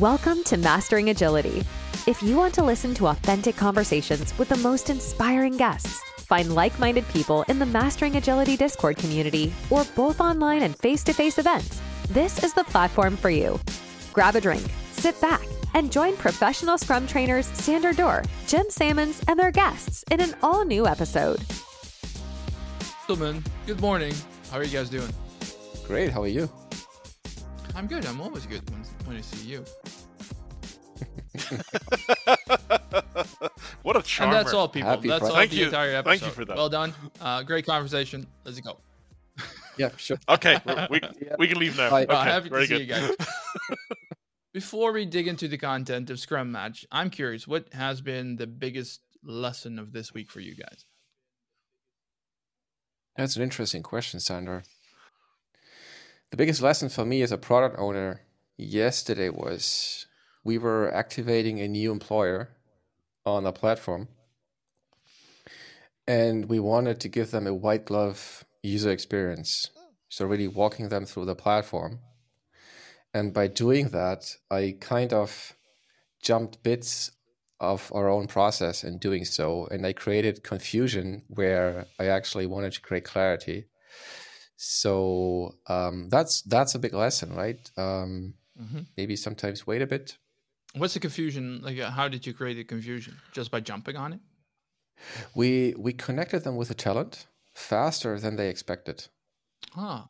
Welcome to Mastering Agility. If you want to listen to authentic conversations with the most inspiring guests, find like minded people in the Mastering Agility Discord community, or both online and face to face events, this is the platform for you. Grab a drink, sit back, and join professional Scrum trainers Sander Dur, Jim Sammons, and their guests in an all new episode. Gentlemen, good morning. How are you guys doing? Great. How are you? I'm good. I'm always good when, when I see you. what a charmer. And that's all, people. Happy that's Friday. all Thank the you. entire episode. Thank you for that. Well done. Uh, great conversation. Let's go. Yeah, sure. Okay, we, we can leave now. Bye. Okay, Well, happy to very see good. you guys. Before we dig into the content of Scrum Match, I'm curious, what has been the biggest lesson of this week for you guys? That's an interesting question, Sander. The biggest lesson for me as a product owner yesterday was we were activating a new employer on a platform and we wanted to give them a white glove user experience. So, really walking them through the platform. And by doing that, I kind of jumped bits of our own process in doing so. And I created confusion where I actually wanted to create clarity. So um, that's that's a big lesson, right? Um, Mhm. maybe sometimes wait a bit. What's the confusion? Like, uh, how did you create the confusion? Just by jumping on it? We we connected them with the talent faster than they expected. Huh.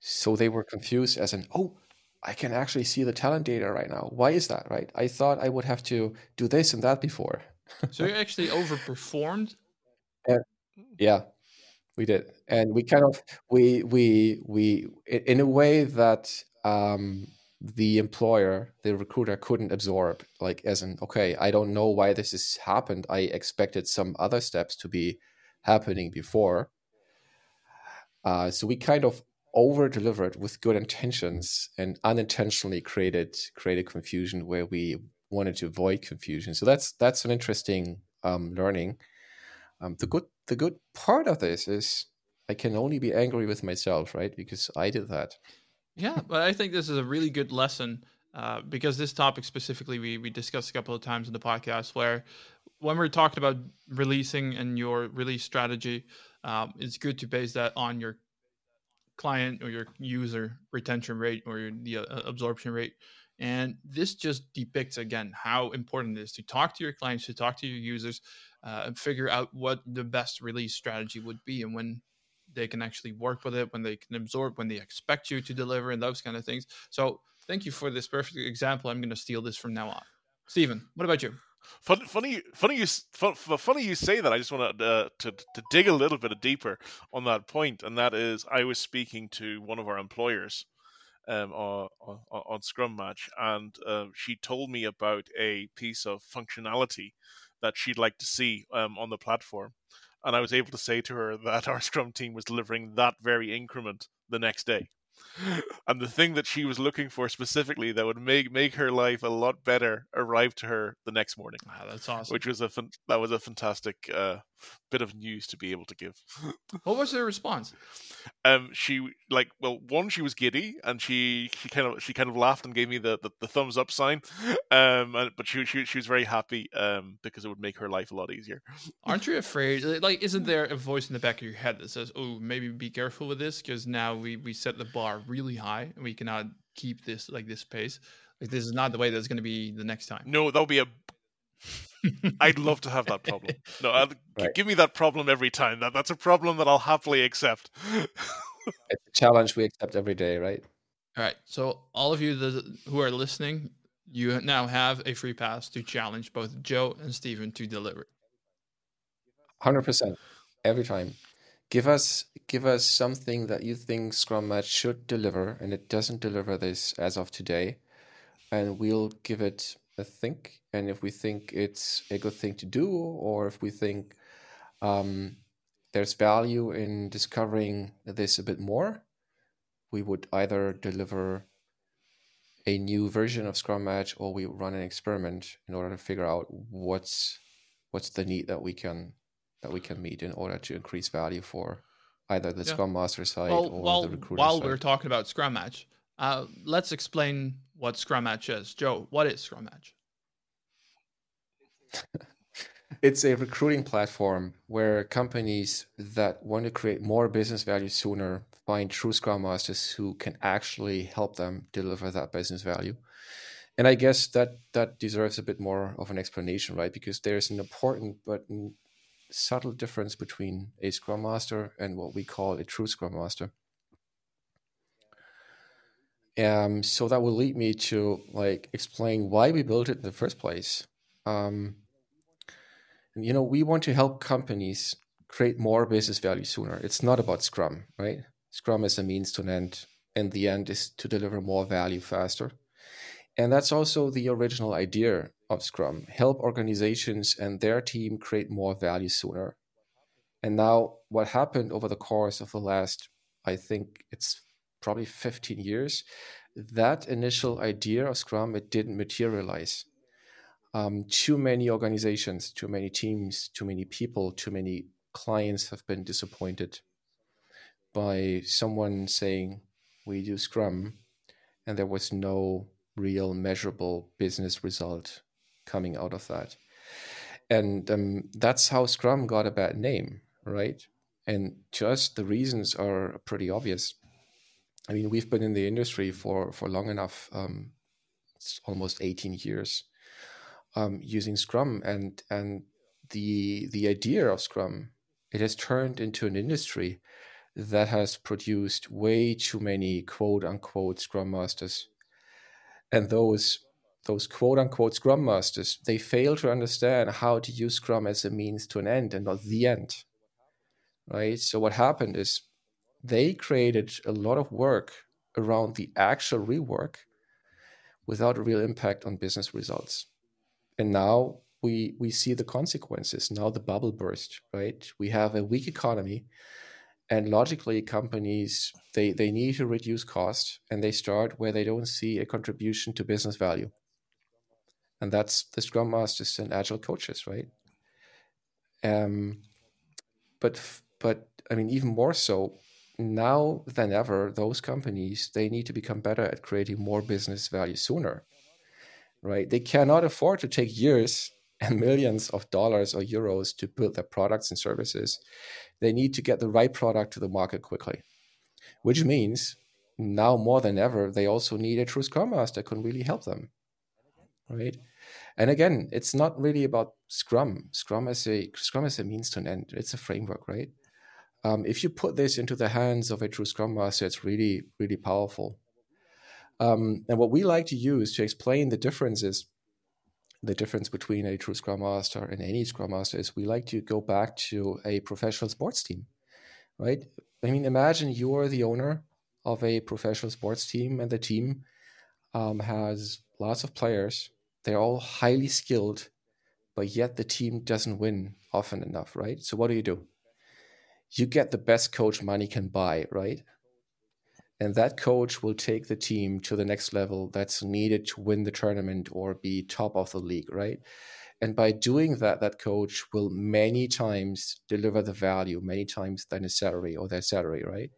So they were confused as in, oh, I can actually see the talent data right now. Why is that, right? I thought I would have to do this and that before. So you actually overperformed? Yeah, we did, and we kind of we we we in a way that um, the employer, the recruiter, couldn't absorb. Like, as in, okay, I don't know why this has happened. I expected some other steps to be happening before. Uh, so we kind of over delivered with good intentions and unintentionally created created confusion where we wanted to avoid confusion. So that's that's an interesting um, learning. Um, the good the good part of this is I can only be angry with myself, right? Because I did that. Yeah, but I think this is a really good lesson uh, because this topic specifically we, we discussed a couple of times in the podcast where when we're talking about releasing and your release strategy, um, it's good to base that on your client or your user retention rate or your, the uh, absorption rate. And this just depicts again how important it is to talk to your clients, to talk to your users, uh, and figure out what the best release strategy would be and when they can actually work with it, when they can absorb, when they expect you to deliver, and those kind of things. So, thank you for this perfect example. I'm going to steal this from now on. Stephen, what about you? Fun, funny, funny you, fun, funny you say that. I just want uh, to to dig a little bit deeper on that point, and that is, I was speaking to one of our employers, um, on, on, on Scrum Match, and uh, she told me about a piece of functionality that she'd like to see um, on the platform, and I was able to say to her that our Scrum team was delivering that very increment the next day. And the thing that she was looking for specifically that would make make her life a lot better arrived to her the next morning Wow, that's awesome. which was a fan- that was a fantastic uh, bit of news to be able to give. what was her response? Um, she like well, one she was giddy and she she kind of she kind of laughed and gave me the, the, the thumbs up sign. Um, and, but she, she she was very happy um because it would make her life a lot easier. Aren't you afraid? Like, isn't there a voice in the back of your head that says, "Oh, maybe be careful with this because now we we set the bar really high and we cannot keep this like this pace. Like, this is not the way that's going to be the next time." No, that'll be a. I'd love to have that problem. No, I'll, g- Right. give me that problem every time. That that's a problem that I'll happily accept. It's a challenge we accept every day, right? All right. So all of you that, who are listening, you now have a free pass to challenge both Joe and Stephen to deliver. Hundred percent every time. Give us give us something that you think Scrum Match should deliver, and it doesn't deliver this as of today, and we'll give it a think. And if we think it's a good thing to do, or if we think um, there's value in discovering this a bit more, we would either deliver a new version of Scrum Match, or we run an experiment in order to figure out what's what's the need that we can that we can meet in order to increase value for either the Yeah. Scrum Master side Well, or while the recruiter while side. we're talking about Scrum Match, uh, let's explain what Scrum Match is. Joe, what is Scrum Match? it's a recruiting platform where companies that want to create more business value sooner find true Scrum Masters who can actually help them deliver that business value. And I guess that that deserves a bit more of an explanation, right? Because there's an important but subtle difference between a Scrum Master and what we call a true Scrum Master. Um, so that will lead me to like explain why we built it in the first place. Um, and, you know, we want to help companies create more business value sooner. It's not about Scrum, right? Scrum is a means to an end, and the end is to deliver more value faster. And that's also the original idea of Scrum help organizations and their team create more value sooner. And now, what happened over the course of the last, I think it's probably 15 years, that initial idea of Scrum, it didn't materialize. Um, too many organizations, too many teams, too many people, too many clients have been disappointed by someone saying, We do Scrum, and there was no real measurable business result coming out of that. And um, that's how Scrum got a bad name, right? And to us, the reasons are pretty obvious. I mean, we've been in the industry for for long enough. Um, it's almost 18 years um, using Scrum, and and the the idea of Scrum it has turned into an industry that has produced way too many quote unquote Scrum masters, and those those quote unquote Scrum masters they fail to understand how to use Scrum as a means to an end and not the end, right? So what happened is they created a lot of work around the actual rework without a real impact on business results. And now we we see the consequences. Now the bubble burst, right? We have a weak economy and logically companies they, they need to reduce cost and they start where they don't see a contribution to business value. And that's the scrum masters and agile coaches, right? Um, but but I mean even more so now than ever, those companies they need to become better at creating more business value sooner. Right? They cannot afford to take years and millions of dollars or euros to build their products and services. They need to get the right product to the market quickly, which means now more than ever, they also need a true Scrum Master can really help them. Right? And again, it's not really about Scrum. Scrum as a Scrum as a means to an end. It's a framework, right? Um, if you put this into the hands of a true Scrum Master, it's really, really powerful. Um, and what we like to use to explain the differences, the difference between a true Scrum Master and any Scrum Master is we like to go back to a professional sports team, right? I mean, imagine you're the owner of a professional sports team, and the team um, has lots of players. They're all highly skilled, but yet the team doesn't win often enough, right? So what do you do? you get the best coach money can buy, right? And that coach will take the team to the next level that's needed to win the tournament or be top of the league, right? And by doing that, that coach will many times deliver the value, many times than his salary or their salary, right?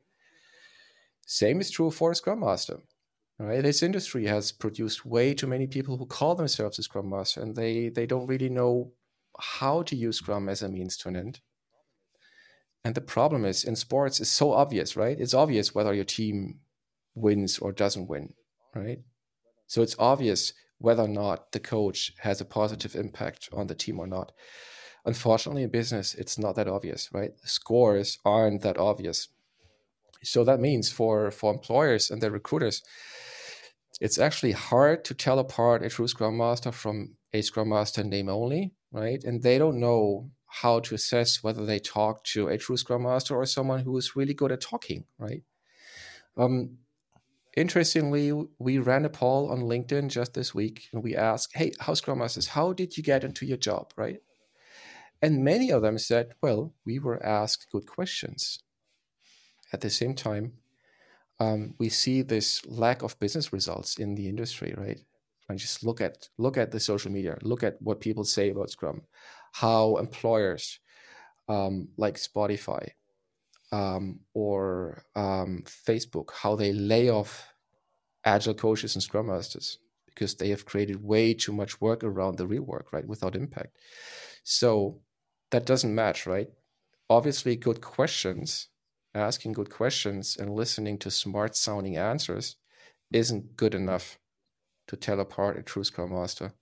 Same is true for a Scrum Master. Right? This industry has produced way too many people who call themselves a Scrum Master and they, they don't really know how to use Scrum as a means to an end. And the problem is in sports, it's so obvious, right? It's obvious whether your team wins or doesn't win, right? So it's obvious whether or not the coach has a positive impact on the team or not. Unfortunately, in business, it's not that obvious, right? Scores aren't that obvious. So that means for for employers and their recruiters, it's actually hard to tell apart a true Scrum Master from a Scrum Master name only, right? And they don't know how to assess whether they talk to a true Scrum Master or someone who is really good at talking, right? Um, interestingly, we ran a poll on LinkedIn just this week, and we asked, "Hey, how Scrum Masters? How did you get into your job?" Right? And many of them said, "Well, we were asked good questions." At the same time, um, we see this lack of business results in the industry, right? And just look at look at the social media, look at what people say about Scrum how employers um, like Spotify um, or um, Facebook, how they lay off agile coaches and scrum masters because they have created way too much work around the rework, right, without impact. So that doesn't match, right? Obviously, good questions, asking good questions and listening to smart sounding answers isn't good enough to tell apart a true Scrum Master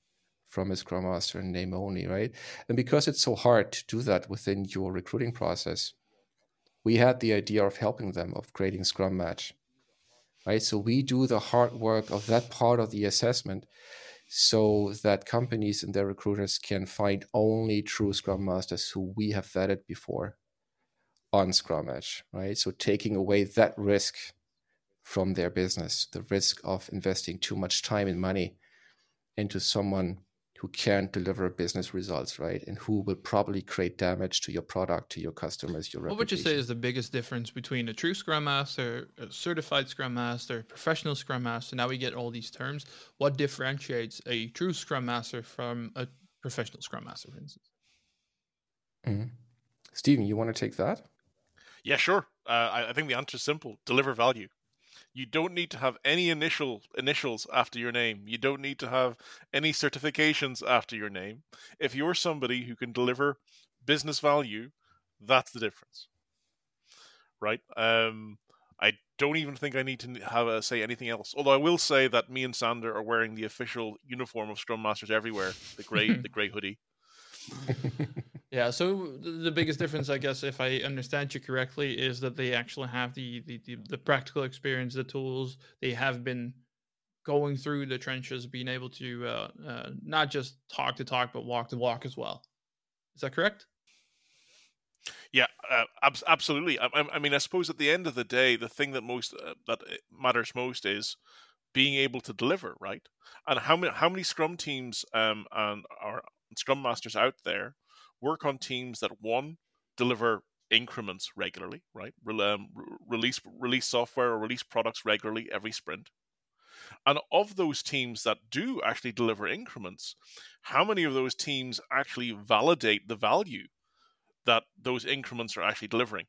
from a Scrum Master in name only, right? And because it's so hard to do that within your recruiting process, we had the idea of helping them, of creating Scrum Match, right? So we do the hard work of that part of the assessment so that companies and their recruiters can find only true Scrum Masters who we have vetted before on Scrum Match, right? So taking away that risk from their business, the risk of investing too much time and money into someone who can't deliver business results, right? And who will probably create damage to your product, to your customers, your What would you say is the biggest difference between a true Scrum Master, a certified Scrum Master, a professional Scrum Master? Now we get all these terms. What differentiates a true Scrum Master from a professional Scrum Master, for instance? Mm-hmm. Stephen, you want to take that? Yeah, sure. Uh, I, I think the answer is simple: deliver value. You don't need to have any initial initials after your name. You don't need to have any certifications after your name. If you're somebody who can deliver business value, that's the difference. Right? Um, I don't even think I need to have a, say anything else. Although I will say that me and Sander are wearing the official uniform of Scrum Masters everywhere, the grey the grey hoodie. Yeah, so the biggest difference, I guess, if I understand you correctly, is that they actually have the, the, the, the, practical experience, the tools. They have been going through the trenches, being able to uh, uh, not just talk the talk, but walk the walk as well. Is that correct? Yeah, uh, ab- absolutely. I, I, mean, I suppose at the end of the day, the thing that most uh, that matters most is being able to deliver, right? And how many how many Scrum teams um, and our Scrum masters out there work on teams that one deliver increments regularly, right? Re- um, release release software or release products regularly every sprint. And of those teams that do actually deliver increments, how many of those teams actually validate the value that those increments are actually delivering?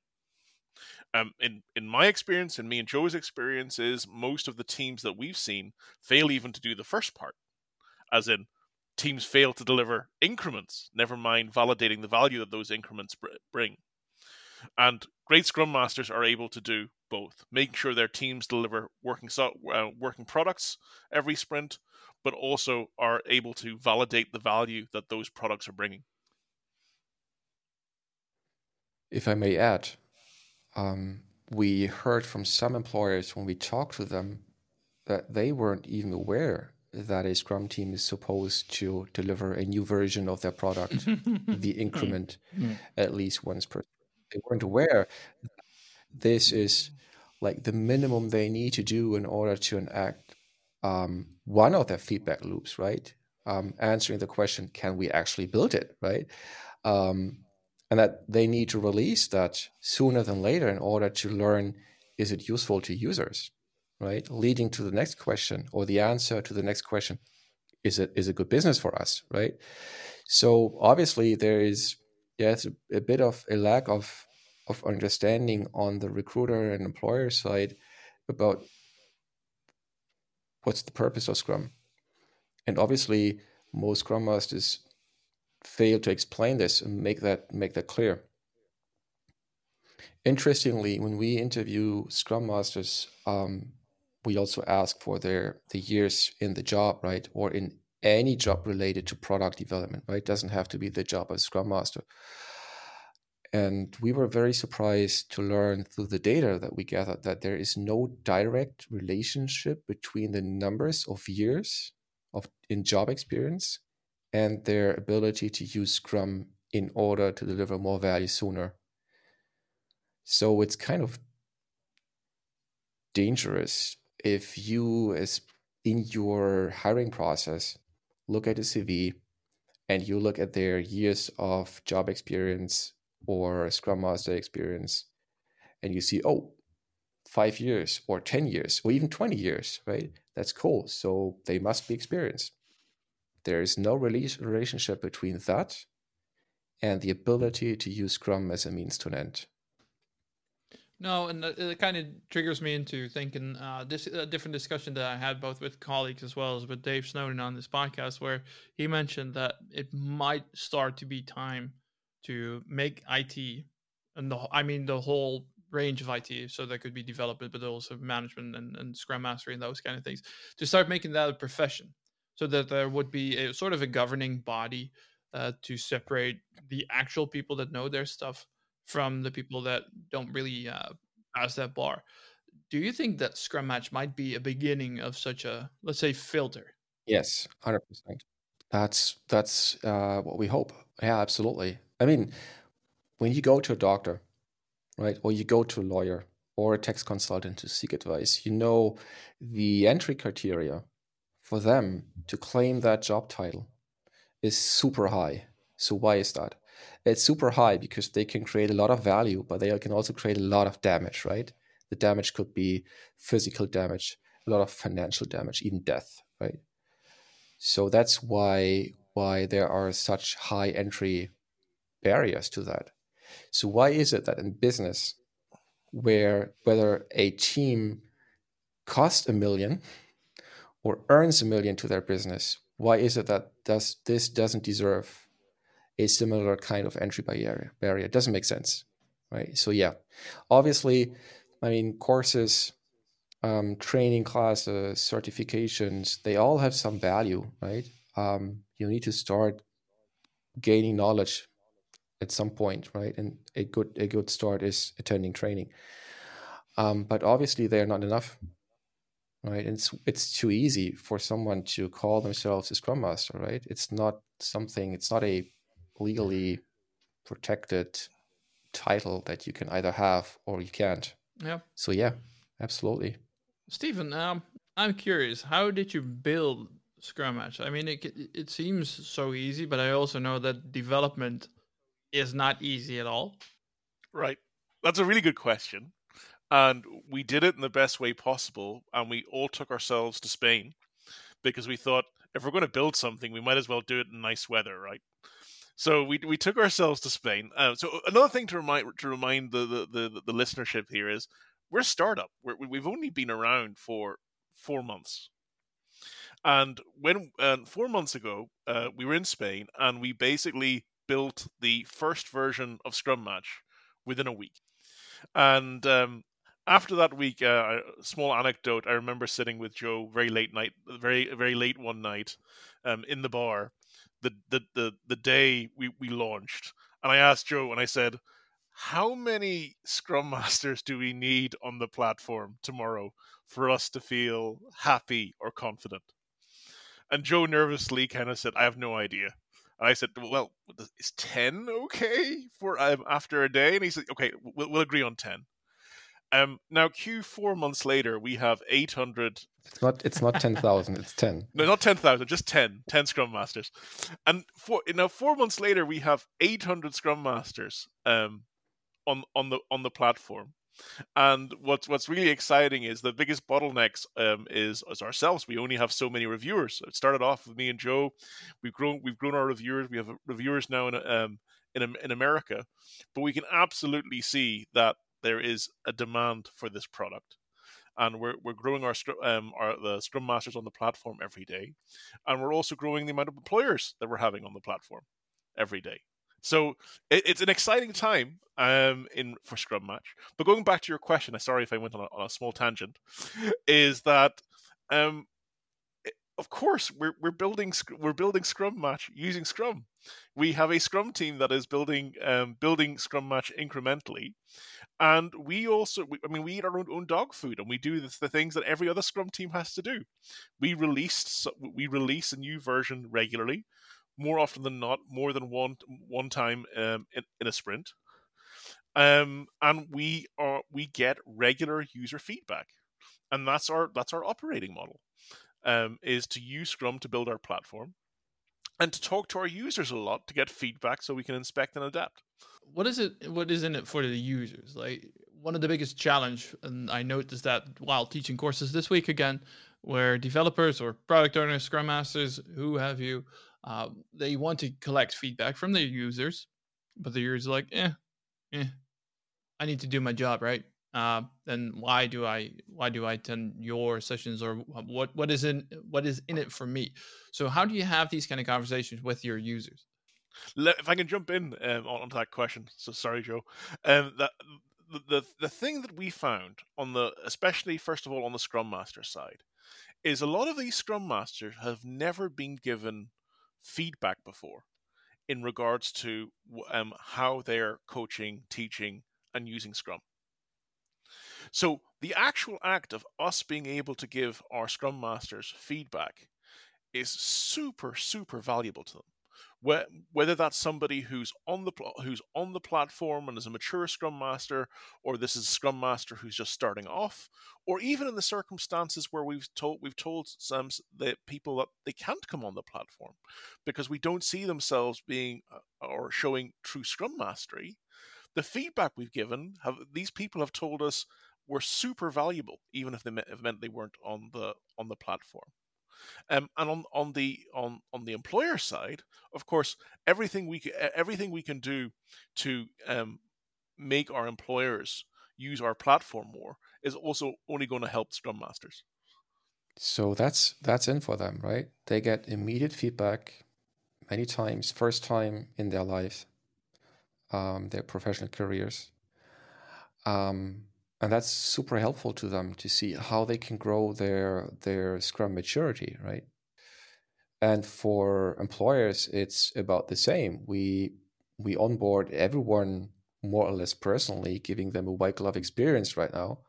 Um, in in my experience, and me and Joe's experience, is most of the teams that we've seen fail even to do the first part, as in teams fail to deliver increments, never mind validating the value that those increments bring. And great Scrum Masters are able to do both, making sure their teams deliver working so, uh, working products every sprint, but also are able to validate the value that those products are bringing. If I may add, um, we heard from some employers when we talked to them that they weren't even aware that a Scrum team is supposed to deliver a new version of their product, the increment, at least once per. They weren't aware this is like the minimum they need to do in order to enact um, one of their feedback loops, right? Um, answering the question, can we actually build it, right? Um, and that they need to release that sooner than later in order to learn is it useful to users right? Leading to the next question or the answer to the next question is it is a good business for us, right? So obviously there is yes a, a bit of a lack of of understanding on the recruiter and employer side about what's the purpose of Scrum. And obviously most Scrum Masters fail to explain this and make that make that clear. Interestingly, when we interview Scrum Masters, um, we also ask for their the years in the job, right, or in any job related to product development, right? It doesn't have to be the job of Scrum Master. And we were very surprised to learn through the data that we gathered that there is no direct relationship between the numbers of years of in job experience and their ability to use Scrum in order to deliver more value sooner. So it's kind of dangerous if you as in your hiring process look at a cv and you look at their years of job experience or scrum master experience and you see oh five years or 10 years or even 20 years right? That's cool. So they must be experienced. There is no relationship between that and the ability to use scrum as a means to an end No, and it kind of triggers me into thinking uh, this a different discussion that I had both with colleagues as well as with Dave Snowden on this podcast, where he mentioned that it might start to be time to make IT and the I mean the whole range of IT, so that could be development, but also management and, and Scrum Mastery and those kind of things, to start making that a profession, so that there would be a sort of a governing body uh, to separate the actual people that know their stuff from the people that don't really uh, pass that bar. Do you think that Scrum Match might be a beginning of such a, let's say, filter? Yes, hundred percent. That's that's uh, what we hope. Yeah, absolutely. I mean, when you go to a doctor, right, or you go to a lawyer or a tax consultant to seek advice, you know the entry criteria for them to claim that job title is super high. So why is that? It's super high because they can create a lot of value, but they can also create a lot of damage, right? The damage could be physical damage, a lot of financial damage, even death, right? So that's why why there are such high entry barriers to that. So why is it that in business, where whether a team costs a million or earns a million to their business, why is it that does this doesn't deserve a similar kind of entry barrier? Barrier it doesn't make sense, right? So yeah, obviously, I mean courses, um, training classes, certifications, they all have some value, right? Um, you need to start gaining knowledge at some point, right? And a good a good start is attending training. Um, but obviously, they are not enough, right? And it's it's too easy for someone to call themselves a scrum master, right? It's not something. It's not a legally protected title that you can either have or you can't. Yeah. So yeah, absolutely. Stephen, um, I'm curious. How did you build Scrum Match? I mean, it it seems so easy, but I also know that development is not easy at all. Right. That's a really good question. And we did it in the best way possible. And we all took ourselves to Spain because we thought if we're going to build something, we might as well do it in nice weather, right? So we we took ourselves to Spain. Uh, so another thing to remind to remind the the, the, the listenership here is we're a startup. We're, we've only been around for four months. And when uh, four months ago, uh, we were in Spain, and we basically built the first version of Scrum Match within a week. And um, after that week, uh, a small anecdote. I remember sitting with Joe very late night, very very late one night, um, in the bar, the the the, the day we, we launched, and I asked Joe, and I said, "How many Scrum Masters do we need on the platform tomorrow for us to feel happy or confident?" And Joe nervously kind of said, "I have no idea." And I said, "Well, is ten okay for um, after a day?" And he said, "Okay, we'll, we'll agree on 10. Um, now, Q four months later, we have eight hundred. It's not. It's not ten thousand. It's ten. No, not ten thousand. Just 10. 10 Scrum Masters, and four now four months later, we have eight hundred Scrum Masters um, on on the on the platform. And what's what's really exciting is the biggest bottlenecks um, is, is ourselves. We only have so many reviewers. It started off with me and Joe. We've grown we've grown our reviewers. We have reviewers now in um, in in America, but we can absolutely see that there is a demand for this product. And we're, we're growing our, um, our the Scrum Masters on the platform every day. And we're also growing the amount of employers that we're having on the platform every day. So it, it's an exciting time um, in for Scrum Match. But going back to your question, I'm sorry if I went on a, on a small tangent, is that um, of course we're we're building we're building Scrum Match using Scrum. We have a Scrum team that is building um, building Scrum Match incrementally, and we also we, I mean we eat our own, own dog food and we do the, the, things that every other Scrum team has to do. We released we release a new version regularly, more often than not, more than one one time um, in, in a sprint. Um, and we are we get regular user feedback, and that's our that's our operating model um, is to use Scrum to build our platform and to talk to our users a lot to get feedback so we can inspect and adapt. What is it? What is in it for the users? Like one of the biggest challenge, and I noticed that while teaching courses this week again, where developers or product owners, scrum masters, who have you, uh, they want to collect feedback from their users, but the users like, eh, eh, I need to do my job right. Uh, then why do I why do I attend your sessions or what what is in what is in it for me? So how do you have these kind of conversations with your users? If I can jump in um, onto that question, so sorry, Joe. Um, that the, the the thing that we found on the especially first of all on the Scrum Master side is a lot of these Scrum Masters have never been given feedback before in regards to um, how they're coaching, teaching, and using Scrum. So the actual act of us being able to give our Scrum Masters feedback is super, super valuable to them. Whether that's somebody who's on the who's on the platform and is a mature scrum master or this is a scrum master who's just starting off or even in the circumstances where we've told we've told some the people that they can't come on the platform because we don't see themselves being uh, or showing true scrum mastery the feedback we've given have these people have told us were super valuable even if they meant they weren't on the on the platform um, and on, on the on on the employer side, of course, everything we everything we can do to um, make our employers use our platform more is also only going to help Scrum Masters. So that's that's in for them, right? They get immediate feedback many times, first time in their life, um, their professional careers. Um, and that's super helpful to them to see how they can grow their their scrum maturity right? And for employers it's about the same. We we onboard everyone more or less personally giving them a white glove experience right now.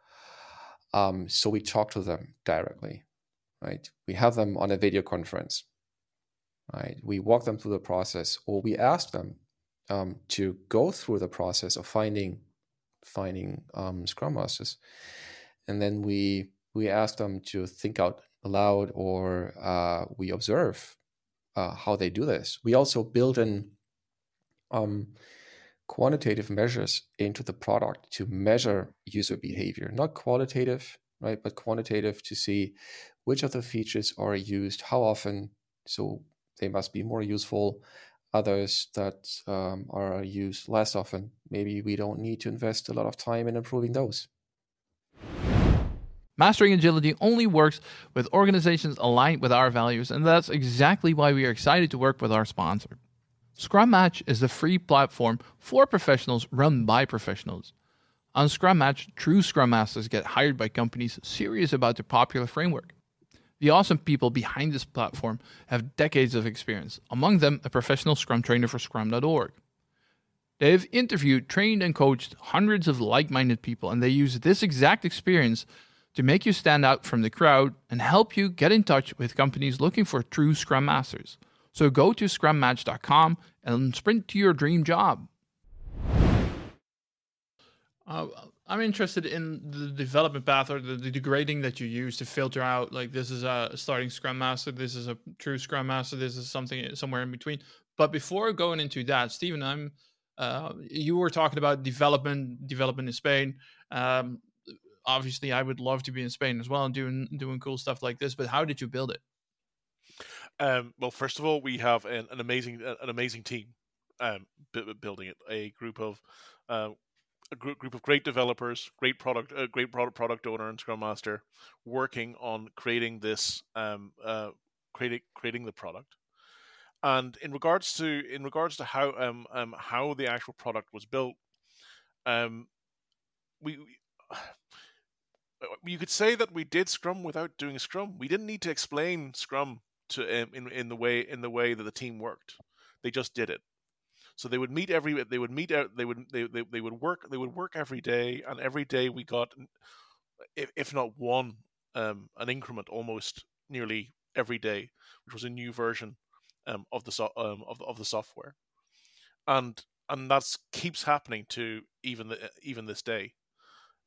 Um, so we talk to them directly right? We have them on a video conference right? We walk them through the process or we ask them um, to go through the process of finding finding um, Scrum Masters, and then we we ask them to think out loud, or uh, we observe uh, how they do this. We also build in um, quantitative measures into the product to measure user behavior, not qualitative, right, but quantitative to see which of the features are used, how often. So they must be more useful others that um, are used less often. Maybe we don't need to invest a lot of time in improving those. Mastering agility only works with organizations aligned with our values, and that's exactly why we are excited to work with our sponsor. Scrum Match is the free platform for professionals run by professionals. On Scrum Match, true Scrum Masters get hired by companies serious about the popular framework. The awesome people behind this platform have decades of experience, among them a professional Scrum trainer for Scrum.org. They have interviewed, trained, and coached hundreds of like minded people, and they use this exact experience to make you stand out from the crowd and help you get in touch with companies looking for true Scrum Masters. So go to scrummatch.com and sprint to your dream job. Uh, I'm interested in the development path or the, the, grading that you use to filter out like this is a starting Scrum Master, this is a true Scrum Master, this is something somewhere in between. But before going into that, Stephen, I'm uh, you were talking about development, development in Spain. Um, obviously, I would love to be in Spain as well and doing doing cool stuff like this. But how did you build it? Um, well, first of all, we have an, an amazing an amazing team um, building it. A group of uh, a group, group of great developers, great product, a uh, great product product owner and Scrum Master, working on creating this, um, uh, creating creating the product. And in regards to in regards to how um, um how the actual product was built, um, we, we you could say that we did Scrum without doing Scrum. We didn't need to explain Scrum to um, in in the way in the way that the team worked. They just did it. So they would meet every they would meet out they would they, they, they would work they would work every day and every day we got if, if not one um, an increment almost nearly every day which was a new version um, of the so- um, of, of the software. And and that keeps happening to even the, even this day.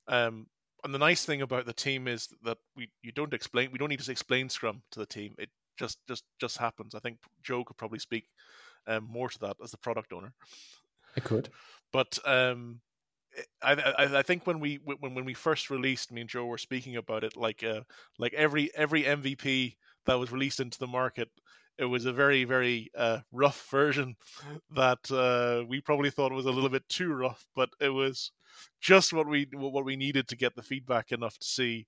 Um, and the nice thing about the team is that we you don't explain we don't need to explain scrum to the team. It just just just happens i think joe could probably speak um, more to that as the product owner. I could, but um, I, I, I think when we when when we first released, me and Joe were speaking about it like uh, like every every MVP that was released into the market, it was a very very uh, rough version that uh, we probably thought was a little bit too rough, but it was just what we what we needed to get the feedback enough to see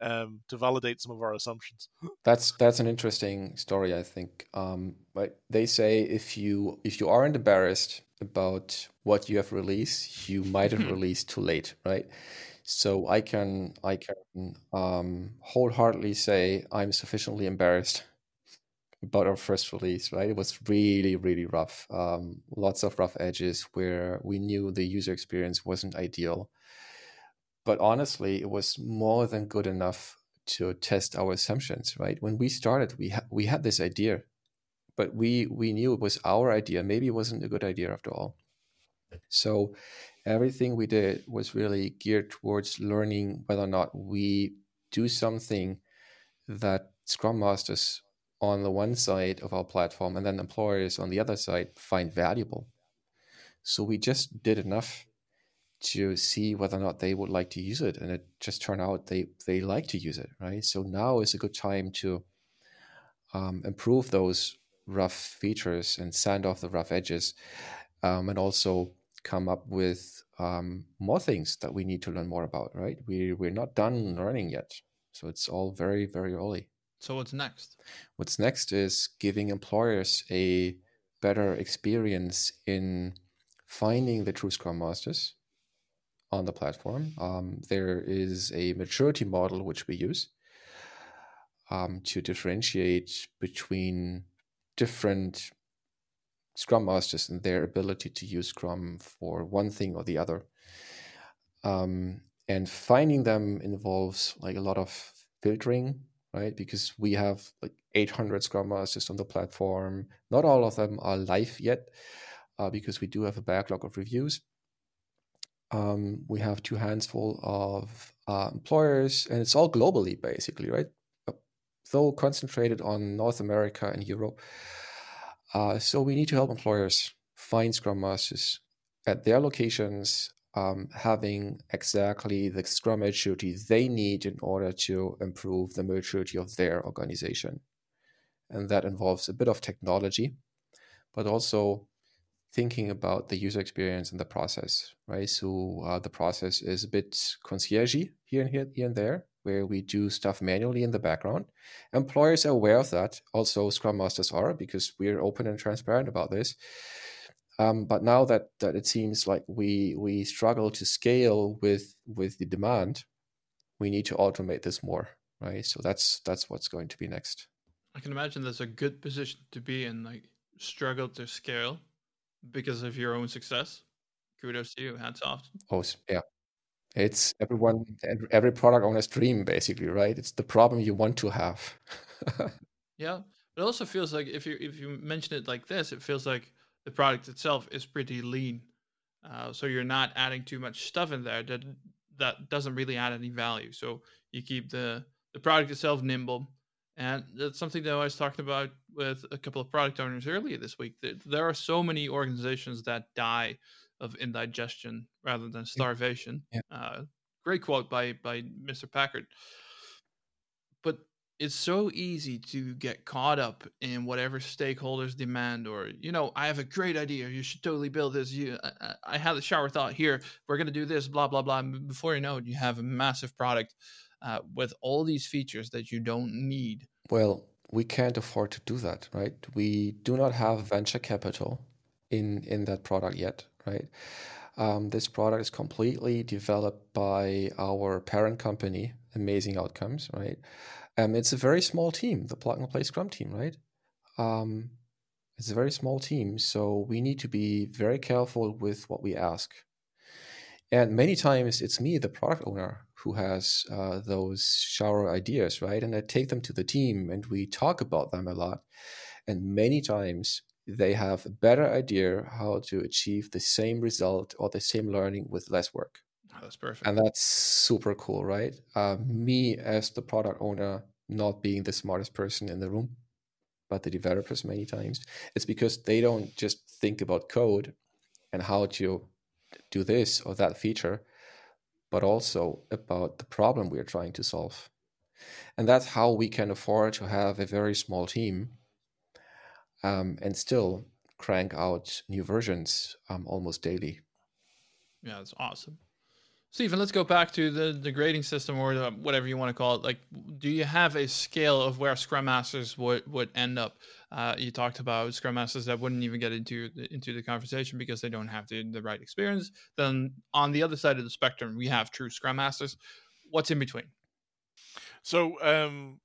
um, to validate some of our assumptions. That's that's an interesting story, I think. Um, but they say if you if you aren't embarrassed about what you have released, you might have released too late, right? So I can I can um, wholeheartedly say I'm sufficiently embarrassed about our first release. Right, it was really really rough. Um, lots of rough edges where we knew the user experience wasn't ideal. But honestly, it was more than good enough to test our assumptions. Right, when we started, we ha- we had this idea, but we we knew it was our idea. Maybe it wasn't a good idea after all. So everything we did was really geared towards learning whether or not we do something that Scrum Masters on the one side of our platform and then employers on the other side find valuable. So we just did enough to see whether or not they would like to use it. And it just turned out they, they like to use it, right? So now is a good time to um, improve those rough features and sand off the rough edges um, and also come up with um, more things that we need to learn more about, right? We, we're not done learning yet. So it's all very, very early. So what's next? What's next is giving employers a better experience in finding the true Scrum Masters on the platform. Um, there is a maturity model which we use um, to differentiate between different Scrum Masters and their ability to use Scrum for one thing or the other. Um, and finding them involves like a lot of filtering, right? Because we have like 800 Scrum Masters on the platform. Not all of them are live yet, uh, because we do have a backlog of reviews. Um, we have two handsful of uh, employers, and it's all globally, basically, right? Though concentrated on North America and Europe. Uh, so we need to help employers find Scrum Masters at their locations, um, having exactly the Scrum maturity they need in order to improve the maturity of their organization. And that involves a bit of technology, but also thinking about the user experience and the process, right? So uh, the process is a bit concierge here and here, here and there, where we do stuff manually in the background. Employers are aware of that. Also, Scrum Masters are because we're open and transparent about this. Um, but now that, that it seems like we we struggle to scale with with the demand, we need to automate this more, right? So that's that's what's going to be next. I can imagine that's a good position to be in, like struggle to scale because of your own success. Kudos to you. Hats off. Oh yeah, it's everyone, every product owner's dream, basically, right? It's the problem you want to have. yeah, it also feels like if you if you mention it like this, it feels like the product itself is pretty lean. Uh, so you're not adding too much stuff in there that that doesn't really add any value. So you keep the the product itself nimble, and that's something that I was talking about with a couple of product owners earlier this week. There are so many organizations that die of indigestion rather than starvation. Yeah. Uh, great quote by by Mr. Packard. It's so easy to get caught up in whatever stakeholders demand, or you know, I have a great idea. You should totally build this. You, I, I had a shower thought here. We're gonna do this. Blah blah blah. Before you know it, you have a massive product uh, with all these features that you don't need. Well, we can't afford to do that, right? We do not have venture capital in in that product yet right? Um, this product is completely developed by our parent company, Amazing Outcomes, right? Um, it's a very small team, the plug and play Scrum team, right? Um, it's a very small team, so we need to be very careful with what we ask. And many times it's me, the product owner, who has uh, those shower ideas, right? And I take them to the team and we talk about them a lot. And many times they have a better idea how to achieve the same result or the same learning with less work. Oh, that's perfect. And that's super cool, right? Uh, me as the product owner, not being the smartest person in the room, but the developers many times, it's because they don't just think about code and how to do this or that feature, but also about the problem we are trying to solve. And that's how we can afford to have a very small team um, and still crank out new versions um, almost daily. Yeah, that's awesome. Stephen, let's go back to the, the grading system or the, whatever you want to call it. Like, do you have a scale of where Scrum Masters would, would end up? Uh, you talked about Scrum Masters that wouldn't even get into the, into the conversation because they don't have the, the right experience. Then on the other side of the spectrum, we have true Scrum Masters. What's in between? So, um,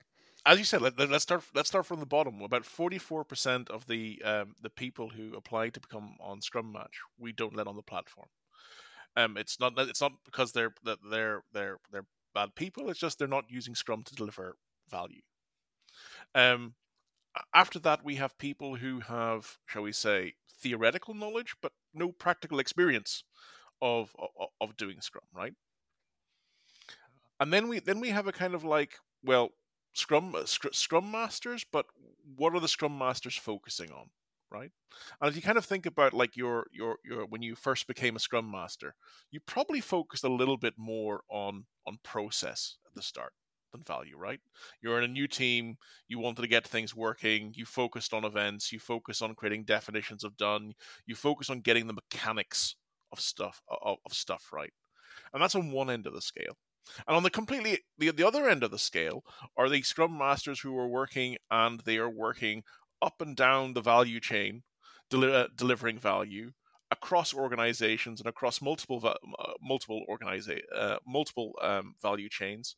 as you said, let, us start. Let's start from the bottom. About forty-four percent of the um, the people who apply to become on Scrum Match, we don't let on the platform. Um, it's not it's not because they're they're they're they're bad people. It's just they're not using Scrum to deliver value. Um, after that, we have people who have, shall we say, theoretical knowledge but no practical experience of of, of doing Scrum, right? And then we then we have a kind of like, well, Scrum Scrum masters, but what are the Scrum masters focusing on? Right? And if you kind of think about like your your your when you first became a scrum master, you probably focused a little bit more on on process at the start than value, right? You're in a new team, you wanted to get things working, you focused on events, you focus on creating definitions of done, you focus on getting the mechanics of stuff of, of stuff right. And that's on one end of the scale. And on the completely the, the other end of the scale are the scrum masters who are working and they are working up and down the value chain, deli- uh, delivering value across organizations and across multiple uh, multiple organiza- uh, multiple um, value chains.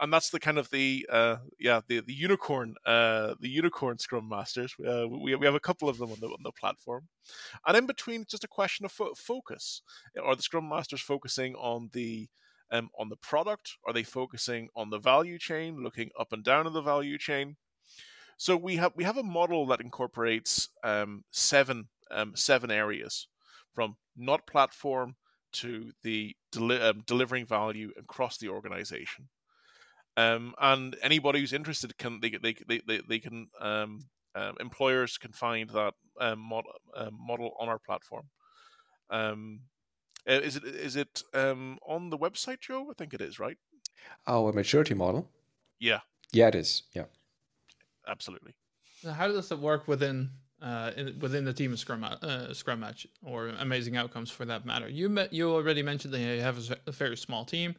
And that's the kind of the uh, yeah the the unicorn uh, the unicorn Scrum Masters. Uh, we we have a couple of them on the on the platform, and in between, it's just a question of fo- focus. Are the Scrum Masters focusing on the um, on the product? Are they focusing on the value chain, looking up and down in the value chain? So we have we have a model that incorporates um, seven um, seven areas, from not platform to the deli- um, delivering value across the organization. Um, and anybody who's interested can they they they they, they can um, um, employers can find that um, model um, model on our platform. Um, is it is it um, on the website, Joe? I think it is, right? Our maturity model. Yeah. Yeah, it is. Yeah absolutely. how does it work within uh, in, within the team of Scrum uh, Scrum Match or Amazing Outcomes for that matter? You met, you already mentioned that you have a, a very small team.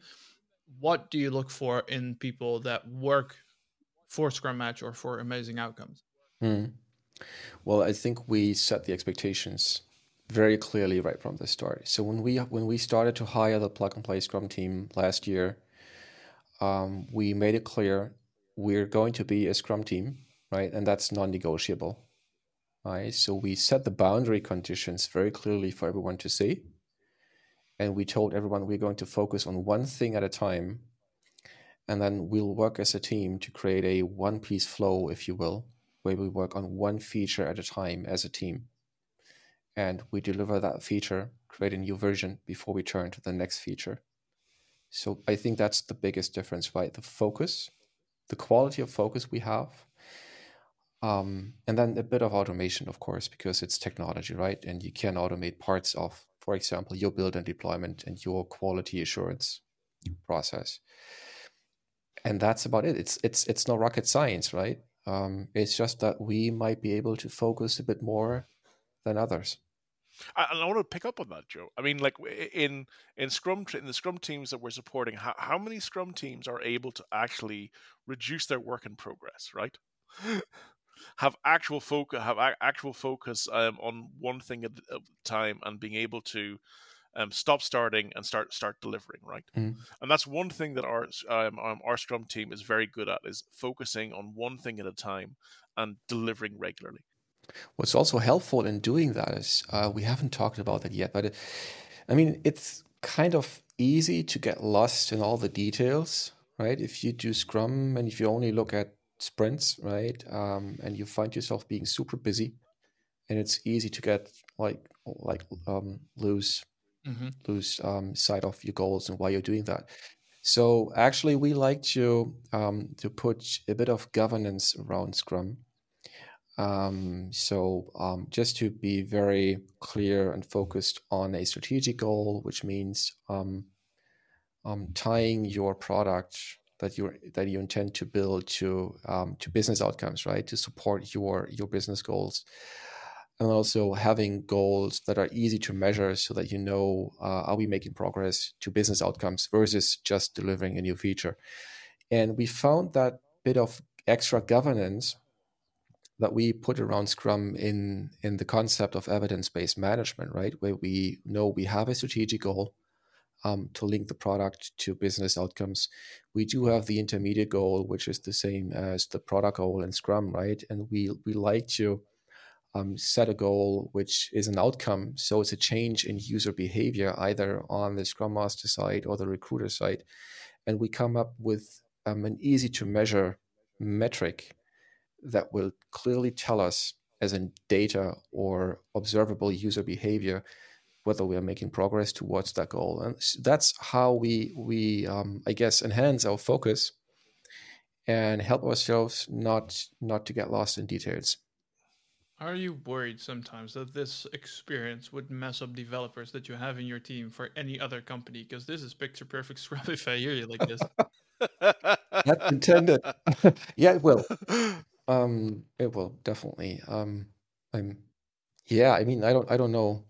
What do you look for in people that work for Scrum Match or for Amazing Outcomes? Hmm. Well, I think we set the expectations very clearly right from the start. So when we when we started to hire the plug and play Scrum team last year, um, we made it clear we're going to be a Scrum team, right? And that's non-negotiable, right? So we set the boundary conditions very clearly for everyone to see, and we told everyone we're going to focus on one thing at a time, and then we'll work as a team to create a one-piece flow, if you will, where we work on one feature at a time as a team, and we deliver that feature, create a new version before we turn to the next feature. So I think that's the biggest difference, right? The focus the quality of focus we have. Um, and then a bit of automation, of course, because it's technology, right? And you can automate parts of, for example, your build and deployment and your quality assurance process. And that's about it. It's it's it's no rocket science, right? Um, it's just that we might be able to focus a bit more than others. I, I want to pick up on that, Joe. I mean, like in in Scrum in the Scrum teams that we're supporting, how, how many Scrum teams are able to actually reduce their work in progress, right? have actual focus, have a- actual focus um, on one thing at a time, and being able to um, stop starting and start start delivering, right? Mm. And that's one thing that our um, our Scrum team is very good at is focusing on one thing at a time and delivering regularly. What's also helpful in doing that is uh, we haven't talked about that yet, but it, I mean, it's kind of easy to get lost in all the details, right? If you do Scrum and if you only look at sprints, right, um, and you find yourself being super busy, and it's easy to get like like um, lose mm-hmm. lose um, sight of your goals and why you're doing that. So actually, we like to um, to put a bit of governance around Scrum um, so um, just to be very clear and focused on a strategic goal, which means um, um tying your product that you that you intend to build to um, to business outcomes, right? To support your your business goals, and also having goals that are easy to measure, so that you know uh, are we making progress to business outcomes versus just delivering a new feature. And we found that bit of extra governance that we put around Scrum in in the concept of evidence based management, right? Where we know we have a strategic goal um, to link the product to business outcomes. We do have the intermediate goal, which is the same as the product goal in Scrum, right? And we we like to um, set a goal which is an outcome. So it's a change in user behavior, either on the Scrum Master side or the recruiter side, and we come up with um, an easy to measure metric that will clearly tell us as in data or observable user behavior whether we are making progress towards that goal. And that's how we we um, i guess enhance our focus and help ourselves not not to get lost in details. Are you worried sometimes that this experience would mess up developers that you have in your team for any other company? Because this is picture perfect scrum if i hear you like this. That's intended. Yeah it will um, it will definitely. Um, I'm, yeah. I mean, I don't, I don't know.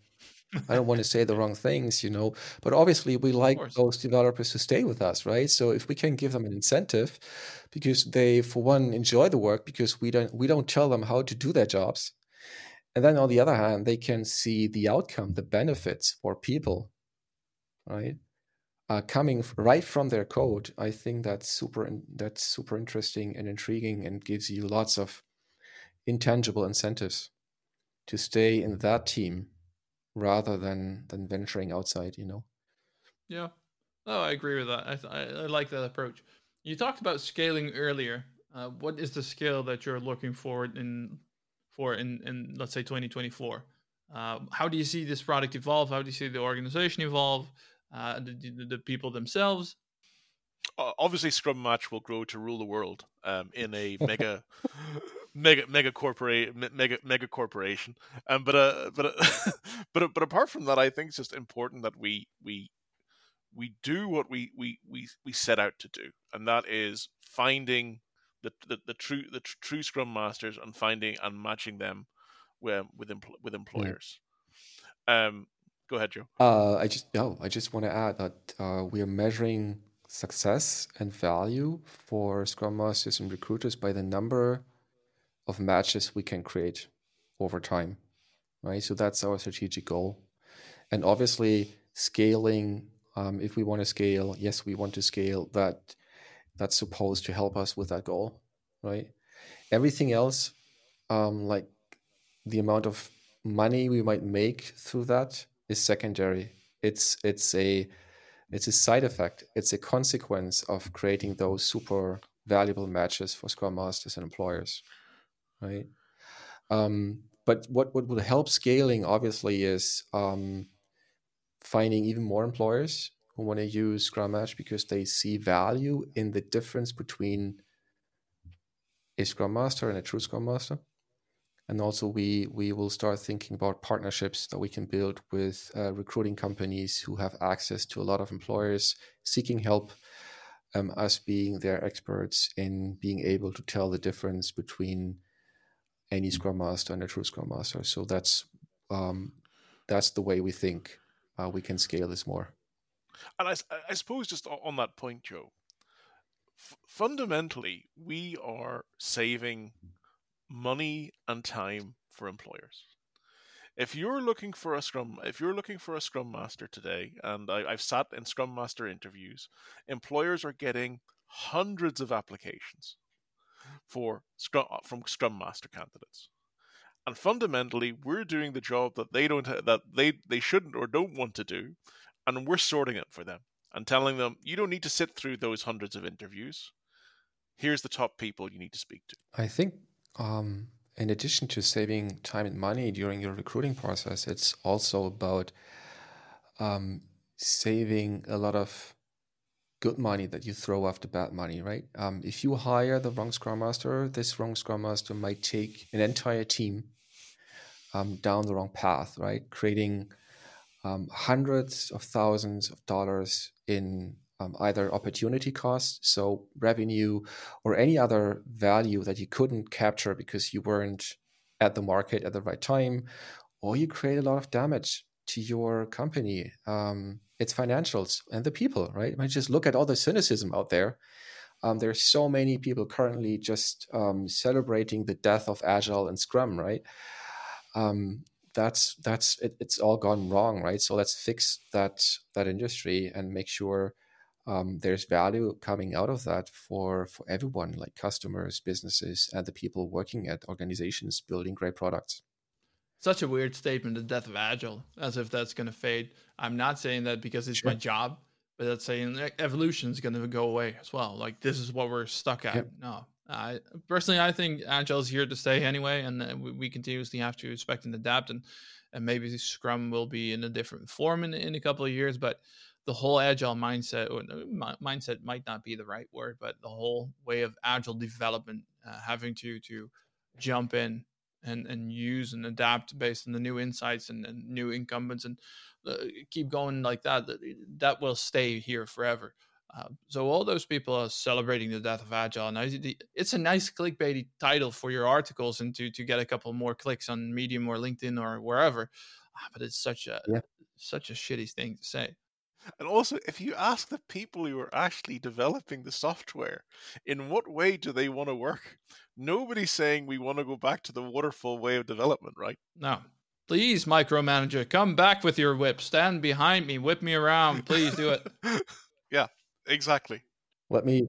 I don't want to say the wrong things, you know. But obviously, we like those developers to stay with us, right? So if we can give them an incentive, because they, for one, enjoy the work, because we don't, we don't tell them how to do their jobs, and then on the other hand, they can see the outcome, the benefits for people, right? Uh, coming right from their code, I think that's super that's super interesting and intriguing, and gives you lots of intangible incentives to stay in that team rather than than venturing outside. You know. Yeah. Oh, I agree with that. I, I, I like that approach. You talked about scaling earlier. Uh, what is the scale that you're looking forward in for in, in let's say 2024? Uh, how do you see this product evolve? How do you see the organization evolve? Uh, the, the, people themselves. Obviously, Scrum Match will grow to rule the world um, in a mega, mega, mega corporate, mega, mega corporation. Um, but uh, but uh, but uh, but apart from that, I think it's just important that we we we do what we we we we set out to do, and that is finding the the, the true the tr- true Scrum masters and finding and matching them with with, empl- with employers. Yeah. Um, Go ahead, Joe. Uh, I just no, I just want to add that uh, we are measuring success and value for Scrum Masters and recruiters by the number of matches we can create over time, right? So that's our strategic goal, and obviously scaling. Um, if we want to scale, yes, we want to scale. That that's supposed to help us with that goal, right? Everything else, um, like the amount of money we might make through that is secondary. It's it's a it's a side effect. It's a consequence of creating those super valuable matches for Scrum Masters and employers, right? Um, but what what will help scaling obviously is um, finding even more employers who want to use Scrum Match because they see value in the difference between a Scrum Master and a true Scrum Master and also we we will start thinking about partnerships that we can build with uh, recruiting companies who have access to a lot of employers seeking help um, us being their experts in being able to tell the difference between any scrum master and a true scrum master. So that's um, that's the way we think uh, we can scale this more. And I, I suppose just on that point joe f- fundamentally we are saving money and time for employers. If you're looking for a scrum, if you're looking for a scrum master today, and I, I've sat in scrum master interviews, employers are getting hundreds of applications for scrum from scrum master candidates. And fundamentally we're doing the job that they don't that they they shouldn't or don't want to do and we're sorting it for them and telling them you don't need to sit through those hundreds of interviews. Here's the top people you need to speak to. I think um, in addition to saving time and money during your recruiting process, it's also about um, saving a lot of good money that you throw after bad money, right? Um, if you hire the wrong scrum master, this wrong scrum master might take an entire team um, down the wrong path, right? Creating um, hundreds of thousands of dollars in um, either opportunity cost, so revenue, or any other value that you couldn't capture because you weren't at the market at the right time, or you create a lot of damage to your company, um, its financials, and the people, right? I mean, just look at all the cynicism out there. Um, there's so many people currently just um, celebrating the death of Agile and Scrum, right? Um, that's that's it, it's all gone wrong, right? So let's fix that that industry and make sure um, there's value coming out of that for for everyone, like customers, businesses, and the people working at organizations building great products. Such a weird statement, the death of agile, as if that's going to fade. I'm not saying that because it's sure. my job, but that's saying evolution is going to go away as well. Like this is what we're stuck at. Yep. No, I personally, I think agile is here to stay anyway, and we, we continuously have to inspect and adapt, and and maybe Scrum will be in a different form in in a couple of years, but the whole agile mindset or mindset might not be the right word but the whole way of agile development uh, having to to jump in and and use and adapt based on the new insights and, and new incumbents and uh, keep going like that that will stay here forever uh, so all those people are celebrating the death of agile and it's a nice clickbaity title for your articles and to to get a couple more clicks on medium or linkedin or wherever ah, but it's such a yeah. such a shitty thing to say and also, if you ask the people who are actually developing the software, in what way do they want to work? Nobody's saying we want to go back to the waterfall way of development, right? No. Please, micromanager, come back with your whip. Stand behind me, whip me around. Please do it. yeah, exactly. Let me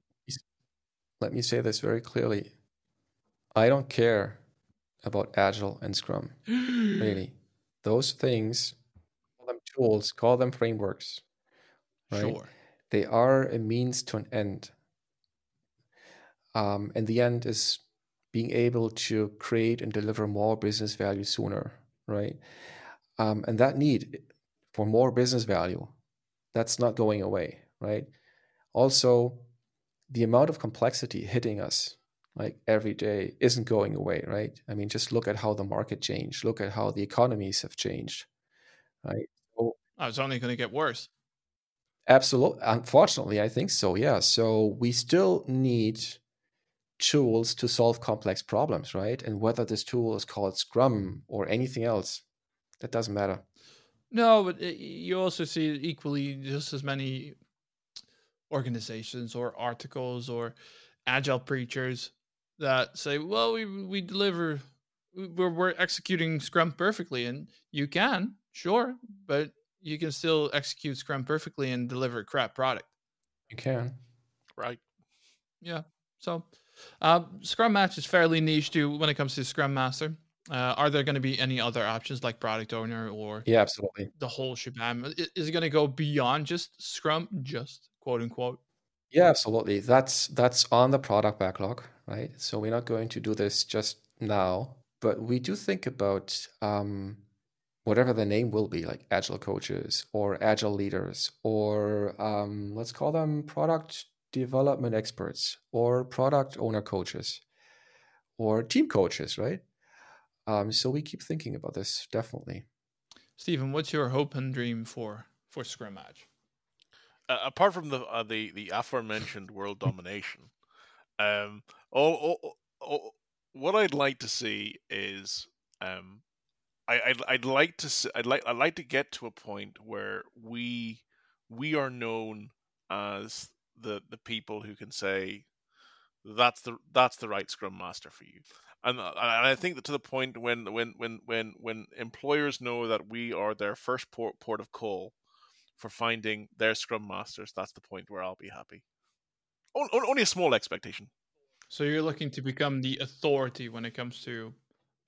let me say this very clearly. I don't care about Agile and Scrum. really. Those things, call them tools, call them frameworks right? Sure. They are a means to an end. Um, and the end is being able to create and deliver more business value sooner, right? Um, and that need for more business value, that's not going away, right? Also, the amount of complexity hitting us like every day isn't going away, right? I mean, just look at how the market changed, look at how the economies have changed, right? So, oh, it's only going to get worse. Absolutely. Unfortunately, I think so. Yeah. So we still need tools to solve complex problems, right? And whether this tool is called Scrum or anything else, that doesn't matter. No, but eh, you also see equally just as many organizations or articles or agile preachers that say, "Well, we we deliver, we're we're executing Scrum perfectly," and you can, sure, but you can still execute Scrum perfectly and deliver a crap product. You can. Right. Yeah. So uh, Scrum Match is fairly niche too when it comes to Scrum Master. Uh, are there going to be any other options like product owner or yeah, absolutely the whole shebang? Is it going to go beyond just Scrum, just quote unquote? Yeah, absolutely. That's that's on the product backlog, right? So we're not going to do this just now, but we do think about um, whatever the name will be, like agile coaches or agile leaders, or um, let's call them product development experts or product owner coaches or team coaches, right? Um, so we keep thinking about this definitely. Stephen, what's your hope and dream for for Scrum Match? Uh, apart from the uh, the the aforementioned world domination, um, all, all, all, what I'd like to see is um, I'd, I'd like to I'd like I'd like to get to a point where we we are known as the the people who can say that's the that's the right scrum master for you. And, uh, and I think that to the point when when when when when employers know that we are their first port port of call for finding their scrum masters that's the point where I'll be happy. Only a small expectation. So you're looking to become the authority when it comes to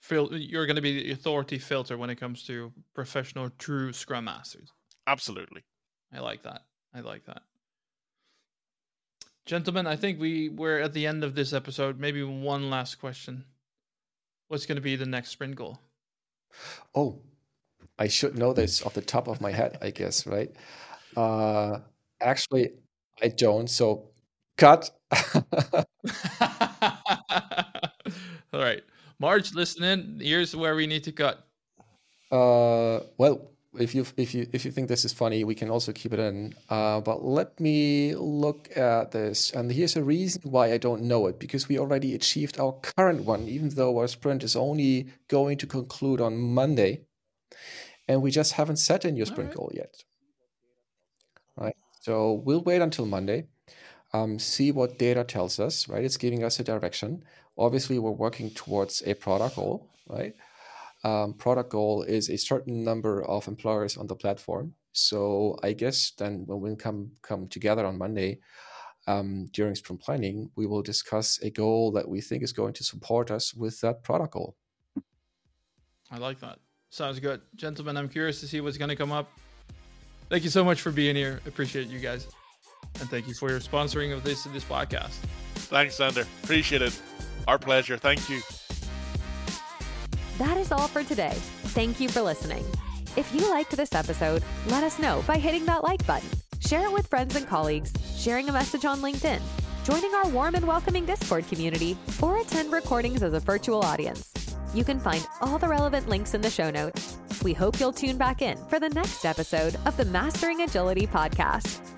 fil- you're going to be the authority filter when it comes to professional true scrum masters. Absolutely. I like that. I like that. Gentlemen, I think we we're at the end of this episode. Maybe one last question. What's going to be the next sprint goal? Oh, I should know this off the top of my head, I guess, right? Uh, actually, I don't. So, cut. All right. Marge, listening. Here's where we need to cut. Uh, well, if you if you if you think this is funny, we can also keep it in. Uh, but let me look at this, and here's a reason why I don't know it because we already achieved our current one, even though our sprint is only going to conclude on Monday, and we just haven't set a new sprint right. goal yet. Right. So we'll wait until Monday, um, see what data tells us. Right. It's giving us a direction. Obviously, we're working towards a product goal. Right um, product goal is a certain number of employers on the platform. So I guess then when we come come together on Monday um, during sprint planning, we will discuss a goal that we think is going to support us with that product goal. I like that. Sounds good, gentlemen. I'm curious to see what's going to come up. Thank you so much for being here. Appreciate you guys, and thank you for your sponsoring of this this podcast. Thanks, Sander. Appreciate it. Our pleasure. Thank you. That is all for today. Thank you for listening. If you liked this episode, let us know by hitting that like button. Share it with friends and colleagues, sharing a message on LinkedIn, joining our warm and welcoming Discord community, or attend recordings as a virtual audience. You can find all the relevant links in the show notes. We hope you'll tune back in for the next episode of the Mastering Agility podcast.